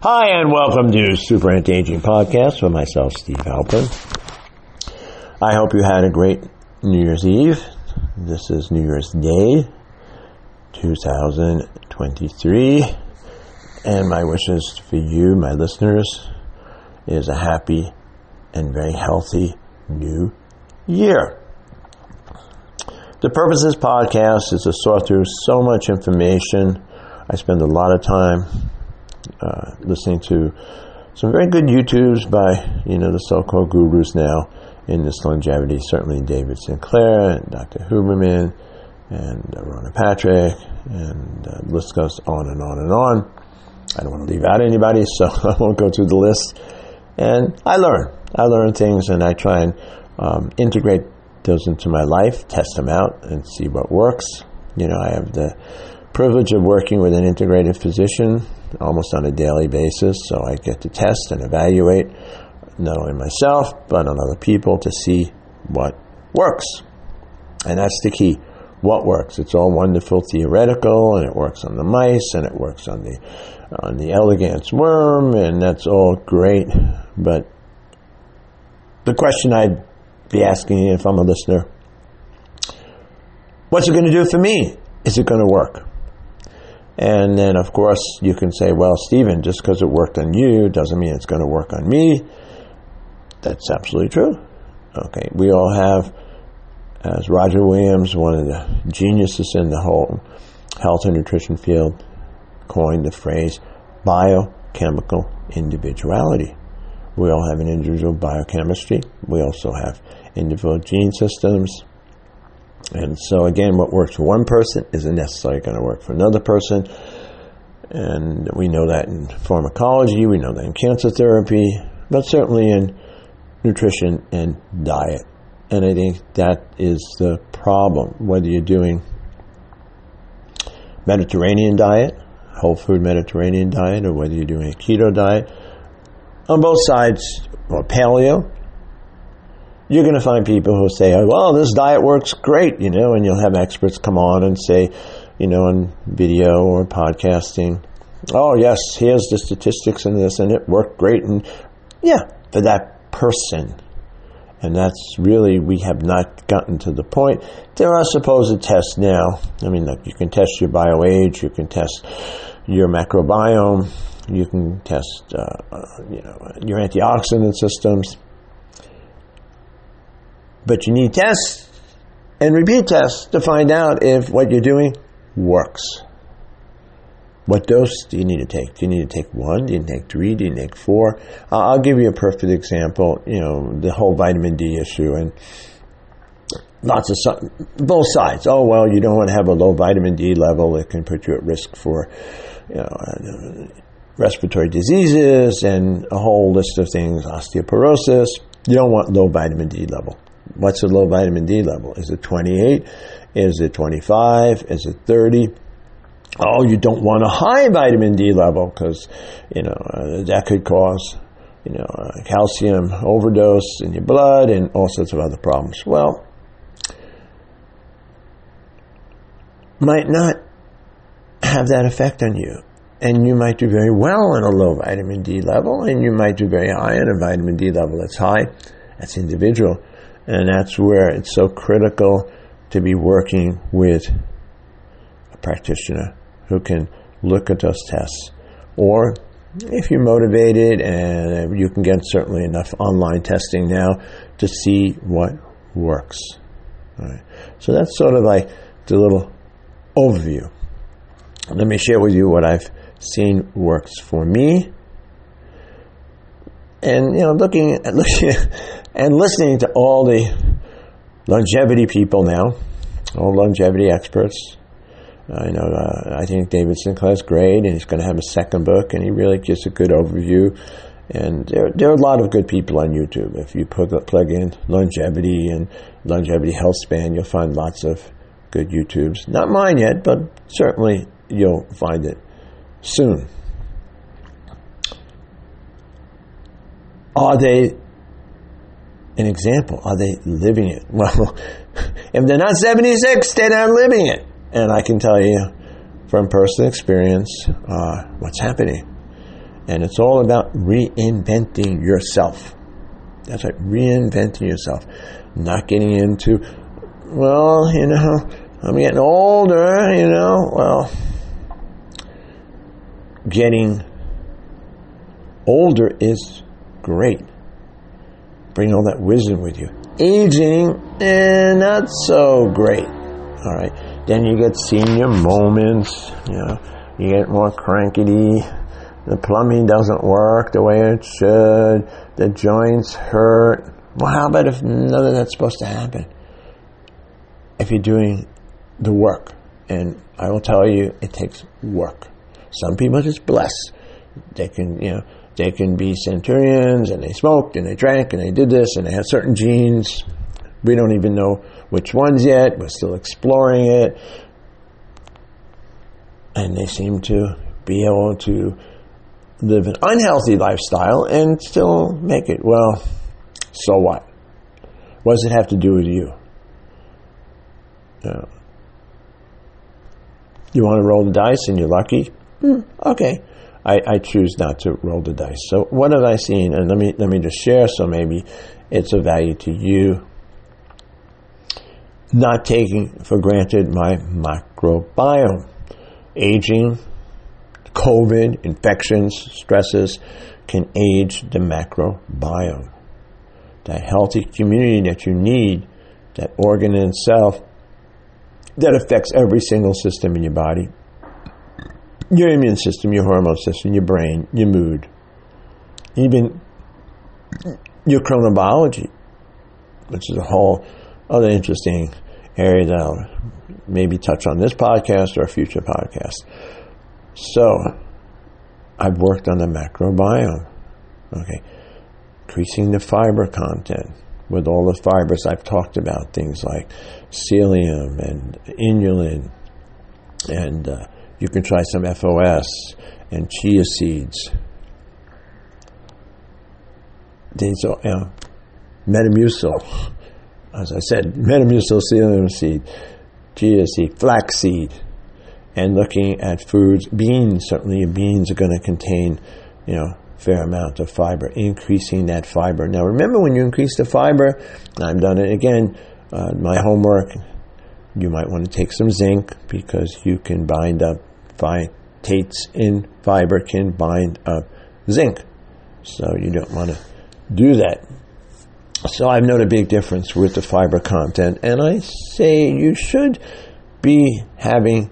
Hi, and welcome to Super Anti-Aging Podcast with myself, Steve Halpern. I hope you had a great New Year's Eve. This is New Year's Day, 2023, and my wishes for you, my listeners, is a happy and very healthy new year. The purpose of this podcast is to sort through so much information. I spend a lot of time uh, listening to some very good YouTubes by, you know, the so-called gurus now in this longevity, certainly David Sinclair and Dr. Huberman and uh, Rhonda Patrick, and uh, the list goes on and on and on. I don't want to leave out anybody, so I won't go through the list. And I learn. I learn things and I try and um, integrate those into my life, test them out, and see what works. You know, I have the privilege of working with an integrative physician almost on a daily basis, so I get to test and evaluate not only myself, but on other people to see what works. And that's the key. What works? It's all wonderful theoretical, and it works on the mice, and it works on the on the elegans worm, and that's all great. But the question I'd be asking if I'm a listener, what's it going to do for me? Is it going to work? And then, of course, you can say, well, Stephen, just because it worked on you doesn't mean it's going to work on me. That's absolutely true. Okay, we all have, as Roger Williams, one of the geniuses in the whole health and nutrition field, coined the phrase biochemical individuality. We all have an individual biochemistry. We also have individual gene systems. And so, again, what works for one person isn't necessarily going to work for another person. And we know that in pharmacology, we know that in cancer therapy, but certainly in nutrition and diet. And I think that is the problem. Whether you're doing Mediterranean diet, whole food Mediterranean diet, or whether you're doing a keto diet, on both sides, or paleo, you're going to find people who say, oh, well, this diet works great, you know, and you'll have experts come on and say, you know, on video or podcasting, oh, yes, here's the statistics and this, and it worked great. And yeah, for that person. And that's really, we have not gotten to the point. There are supposed tests now. I mean, look, you can test your bio age, you can test your microbiome, you can test, uh, uh, you know, your antioxidant systems. But you need tests and repeat tests to find out if what you're doing works. What dose do you need to take? Do you need to take one? Do you take three? Do you take four? Uh, I'll give you a perfect example. You know, the whole vitamin D issue and lots of both sides. Oh well, you don't want to have a low vitamin D level; it can put you at risk for, you know, uh, respiratory diseases and a whole list of things, osteoporosis. You don't want low vitamin D level. What's a low vitamin D level? Is it 28? Is it 25? Is it 30? oh, you don't want a high vitamin D level because, you know, uh, that could cause, you know, uh, calcium overdose in your blood and all sorts of other problems. Well, might not have that effect on you. And you might do very well on a low vitamin D level, and you might do very high on a vitamin D level that's high. That's individual. And that's where it's so critical to be working with a practitioner who can look at those tests. Or if you're motivated and you can get certainly enough online testing now to see what works. So that's sort of like the little overview. Let me share with you what I've seen works for me. And you know, looking at looking and listening to all the longevity people now, all longevity experts, I know. Uh, I think David Sinclair is great, and he's going to have a second book, and he really gives a good overview. And there, there are a lot of good people on YouTube. If you plug, plug in longevity and longevity health span, you'll find lots of good YouTubes. Not mine yet, but certainly you'll find it soon. Are they an example? Are they living it? Well, if they're not 76, they're not living it. And I can tell you from personal experience uh, what's happening. And it's all about reinventing yourself. That's right, reinventing yourself. Not getting into, well, you know, I'm getting older, you know, well, getting older is great. Bring all that wisdom with you. Aging, eh, not so great. All right. Then you get senior moments, you know, you get more crankety. The plumbing doesn't work the way it should. The joints hurt. Well, how about if none of that's supposed to happen? If you're doing the work, and I will tell you, it takes work. Some people just bless. They can, you know, they can be centurions and they smoked and they drank and they did this and they had certain genes. We don't even know which ones yet. We're still exploring it. And they seem to be able to live an unhealthy lifestyle and still make it. Well, so what? What does it have to do with you? Uh, you want to roll the dice and you're lucky? Mm, okay. I, I, choose not to roll the dice. So what have I seen? And let me let me just share so maybe it's of value to you. Not taking for granted my microbiome. Aging, COVID, infections, stresses can age the macrobiome. That healthy community that you need, that organ in itself, that affects every single system in your body your immune system, your hormone system, your brain, your mood, even your chronobiology, which is a whole other interesting area that I'll maybe touch on this podcast or a future podcast. So, I've worked on the macrobiome. Okay. Increasing the fiber content with all the fibers I've talked about, things like psyllium and inulin and uh, you can try some FOS and chia seeds. These are you know, Metamucil, as I said, Metamucil psyllium seed, chia seed, flaxseed, and looking at foods, beans. Certainly, beans are going to contain, you know, fair amount of fiber, increasing that fiber. Now, remember when you increase the fiber, I've done it again. Uh, my homework. You might want to take some zinc because you can bind up phytates in fiber can bind up zinc. So you don't want to do that. So I've known a big difference with the fiber content, and I say you should be having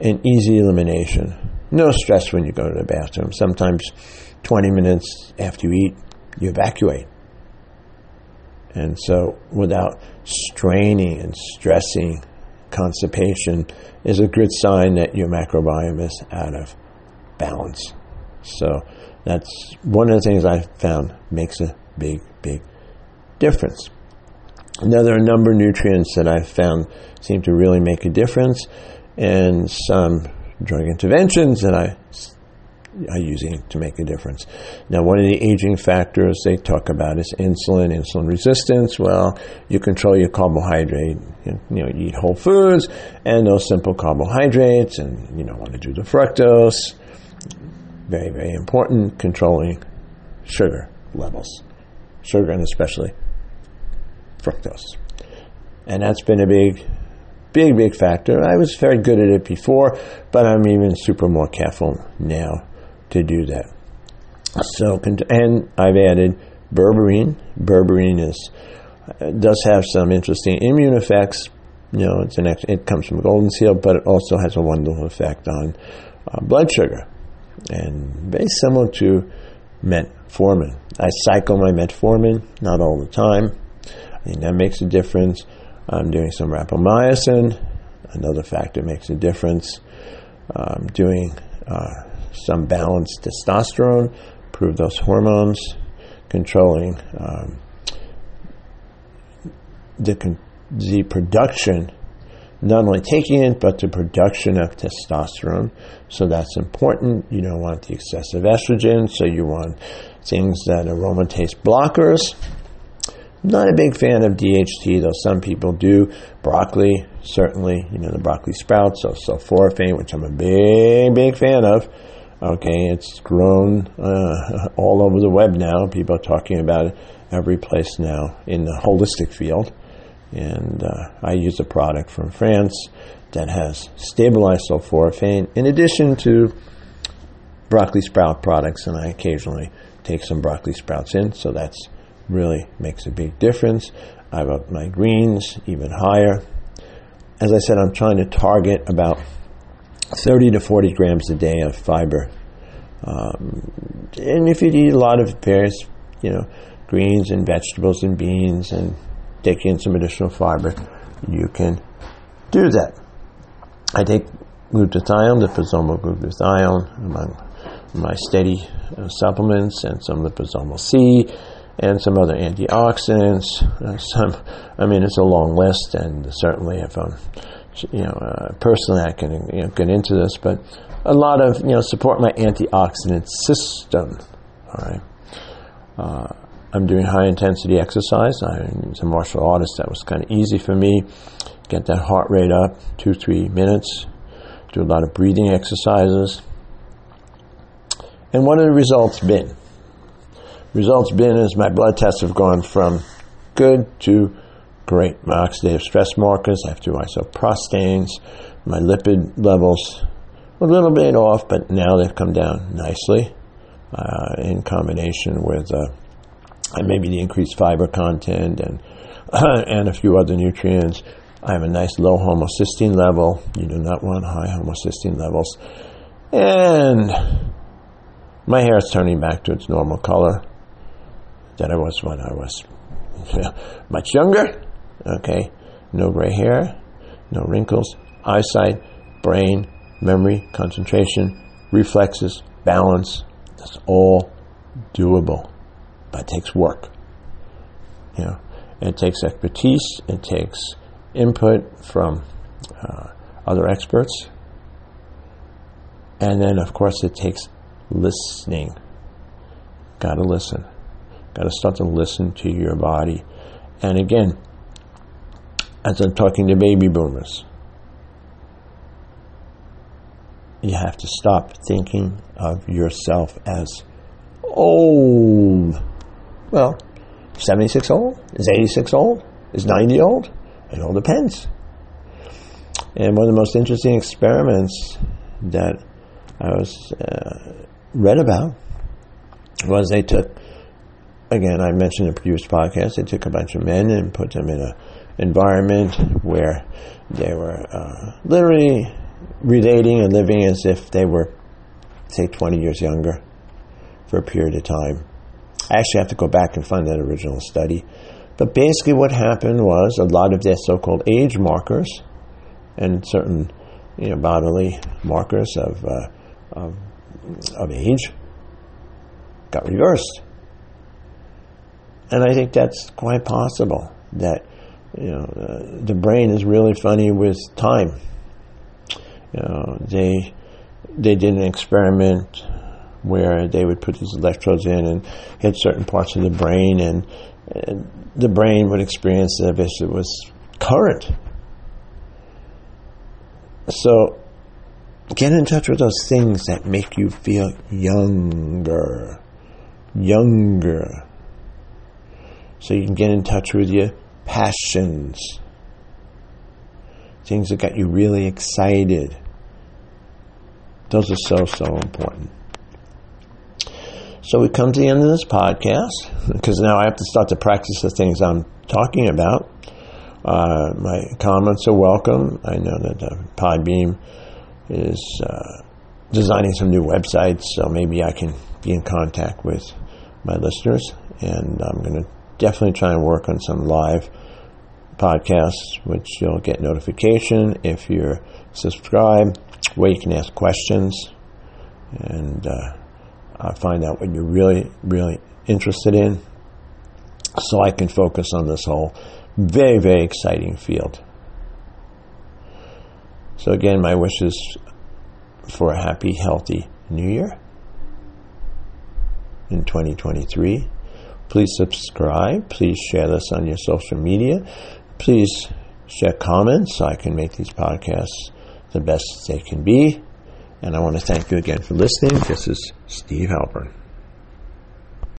an easy elimination. No stress when you go to the bathroom. Sometimes 20 minutes after you eat, you evacuate. And so without straining and stressing constipation is a good sign that your microbiome is out of balance. So that's one of the things I found makes a big, big difference. Now there are a number of nutrients that I've found seem to really make a difference, and some drug interventions that I are using to make a difference. Now, one of the aging factors they talk about is insulin, insulin resistance. Well, you control your carbohydrate. You, you know, you eat whole foods and those simple carbohydrates, and you don't want to do the fructose. Very, very important. Controlling sugar levels, sugar and especially fructose, and that's been a big big, big factor. I was very good at it before, but I'm even super more careful now to do that. So, and I've added berberine. Berberine is uh, does have some interesting immune effects. You know, it's an it comes from golden seal, but it also has a wonderful effect on uh, blood sugar, and very similar to metformin. I cycle my metformin, not all the time. I think that makes a difference. I'm doing some rapamycin, another factor makes a difference. I'm doing uh, some balanced testosterone, improve those hormones, controlling um, the, con- the production, not only taking it, but the production of testosterone. So that's important. You don't want the excessive estrogen, so you want things that aromatase blockers. Not a big fan of DHT, though some people do. Broccoli, certainly, you know, the broccoli sprouts, so sulforaphane, which I'm a big, big fan of Okay, it's grown uh, all over the web now. People are talking about it every place now in the holistic field. And uh, I use a product from France that has stabilized sulforaphane in addition to broccoli sprout products, and I occasionally take some broccoli sprouts in, so that's really makes a big difference. I've upped my greens even higher. As I said, I'm trying to target about 30 to 40 grams a day of fiber. Um, and if you eat a lot of various, you know, greens and vegetables and beans and take in some additional fiber, you can do that. I take glutathione, liposomal glutathione, among my steady uh, supplements, and some liposomal C, and some other antioxidants. Uh, some, I mean, it's a long list, and certainly if I'm, you know, uh, personally I can you know, get into this, but a lot of you know support my antioxidant system. All right. Uh, I'm doing high intensity exercise. I'm a martial artist. That was kind of easy for me. Get that heart rate up, two, three minutes. Do a lot of breathing exercises. And what have the results been? Results been is my blood tests have gone from good to great. My oxidative stress markers, I have to two isoprostanes, my lipid levels were a little bit off, but now they've come down nicely uh, in combination with uh, maybe the increased fiber content and and a few other nutrients. I have a nice low homocysteine level. You do not want high homocysteine levels. And my hair is turning back to its normal color that I was when I was much younger. Okay, no gray hair, no wrinkles, eyesight, brain, memory, concentration, reflexes, balance. That's all doable, but it takes work. You know, it takes expertise. It takes input from uh, other experts, and then, of course, it takes listening. Got to listen. Got to start to listen to your body. And again, as I'm talking to baby boomers, you have to stop thinking of yourself as old. Well, 76 old? Is 86 old? Is 90 old? It all depends. And one of the most interesting experiments that I was uh, read about was they took, again, I mentioned in a previous podcast, they took a bunch of men and put them in an environment where they were uh, literally relating and living as if they were, say, 20 years younger for a period of time. I actually have to go back and find that original study. But basically, what happened was a lot of their so called age markers and certain you know, bodily markers of, uh, of of age got reversed. And I think that's quite possible that you know uh, the brain is really funny with time. You know, they they did an experiment where they would put these electrodes in and hit certain parts of the brain, and, and the brain would experience it as it was current. So Get in touch with those things that make you feel younger. Younger. So you can get in touch with your passions. Things that got you really excited. Those are so, so important. So we come to the end of this podcast because now I have to start to practice the things I'm talking about. Uh, my comments are welcome. I know that uh, Podbean is uh, designing some new websites, so maybe I can be in contact with my listeners. And I'm going to definitely try and work on some live podcasts, which you'll get notification if you're subscribed, where you can ask questions, and uh, find out what you're really, really interested in, so I can focus on this whole very, very exciting field. So, again, my wishes for a happy, healthy new year in 2023. Please subscribe. Please share this on your social media. Please share comments so I can make these podcasts the best they can be. And I want to thank you again for listening. This is Steve Halpern.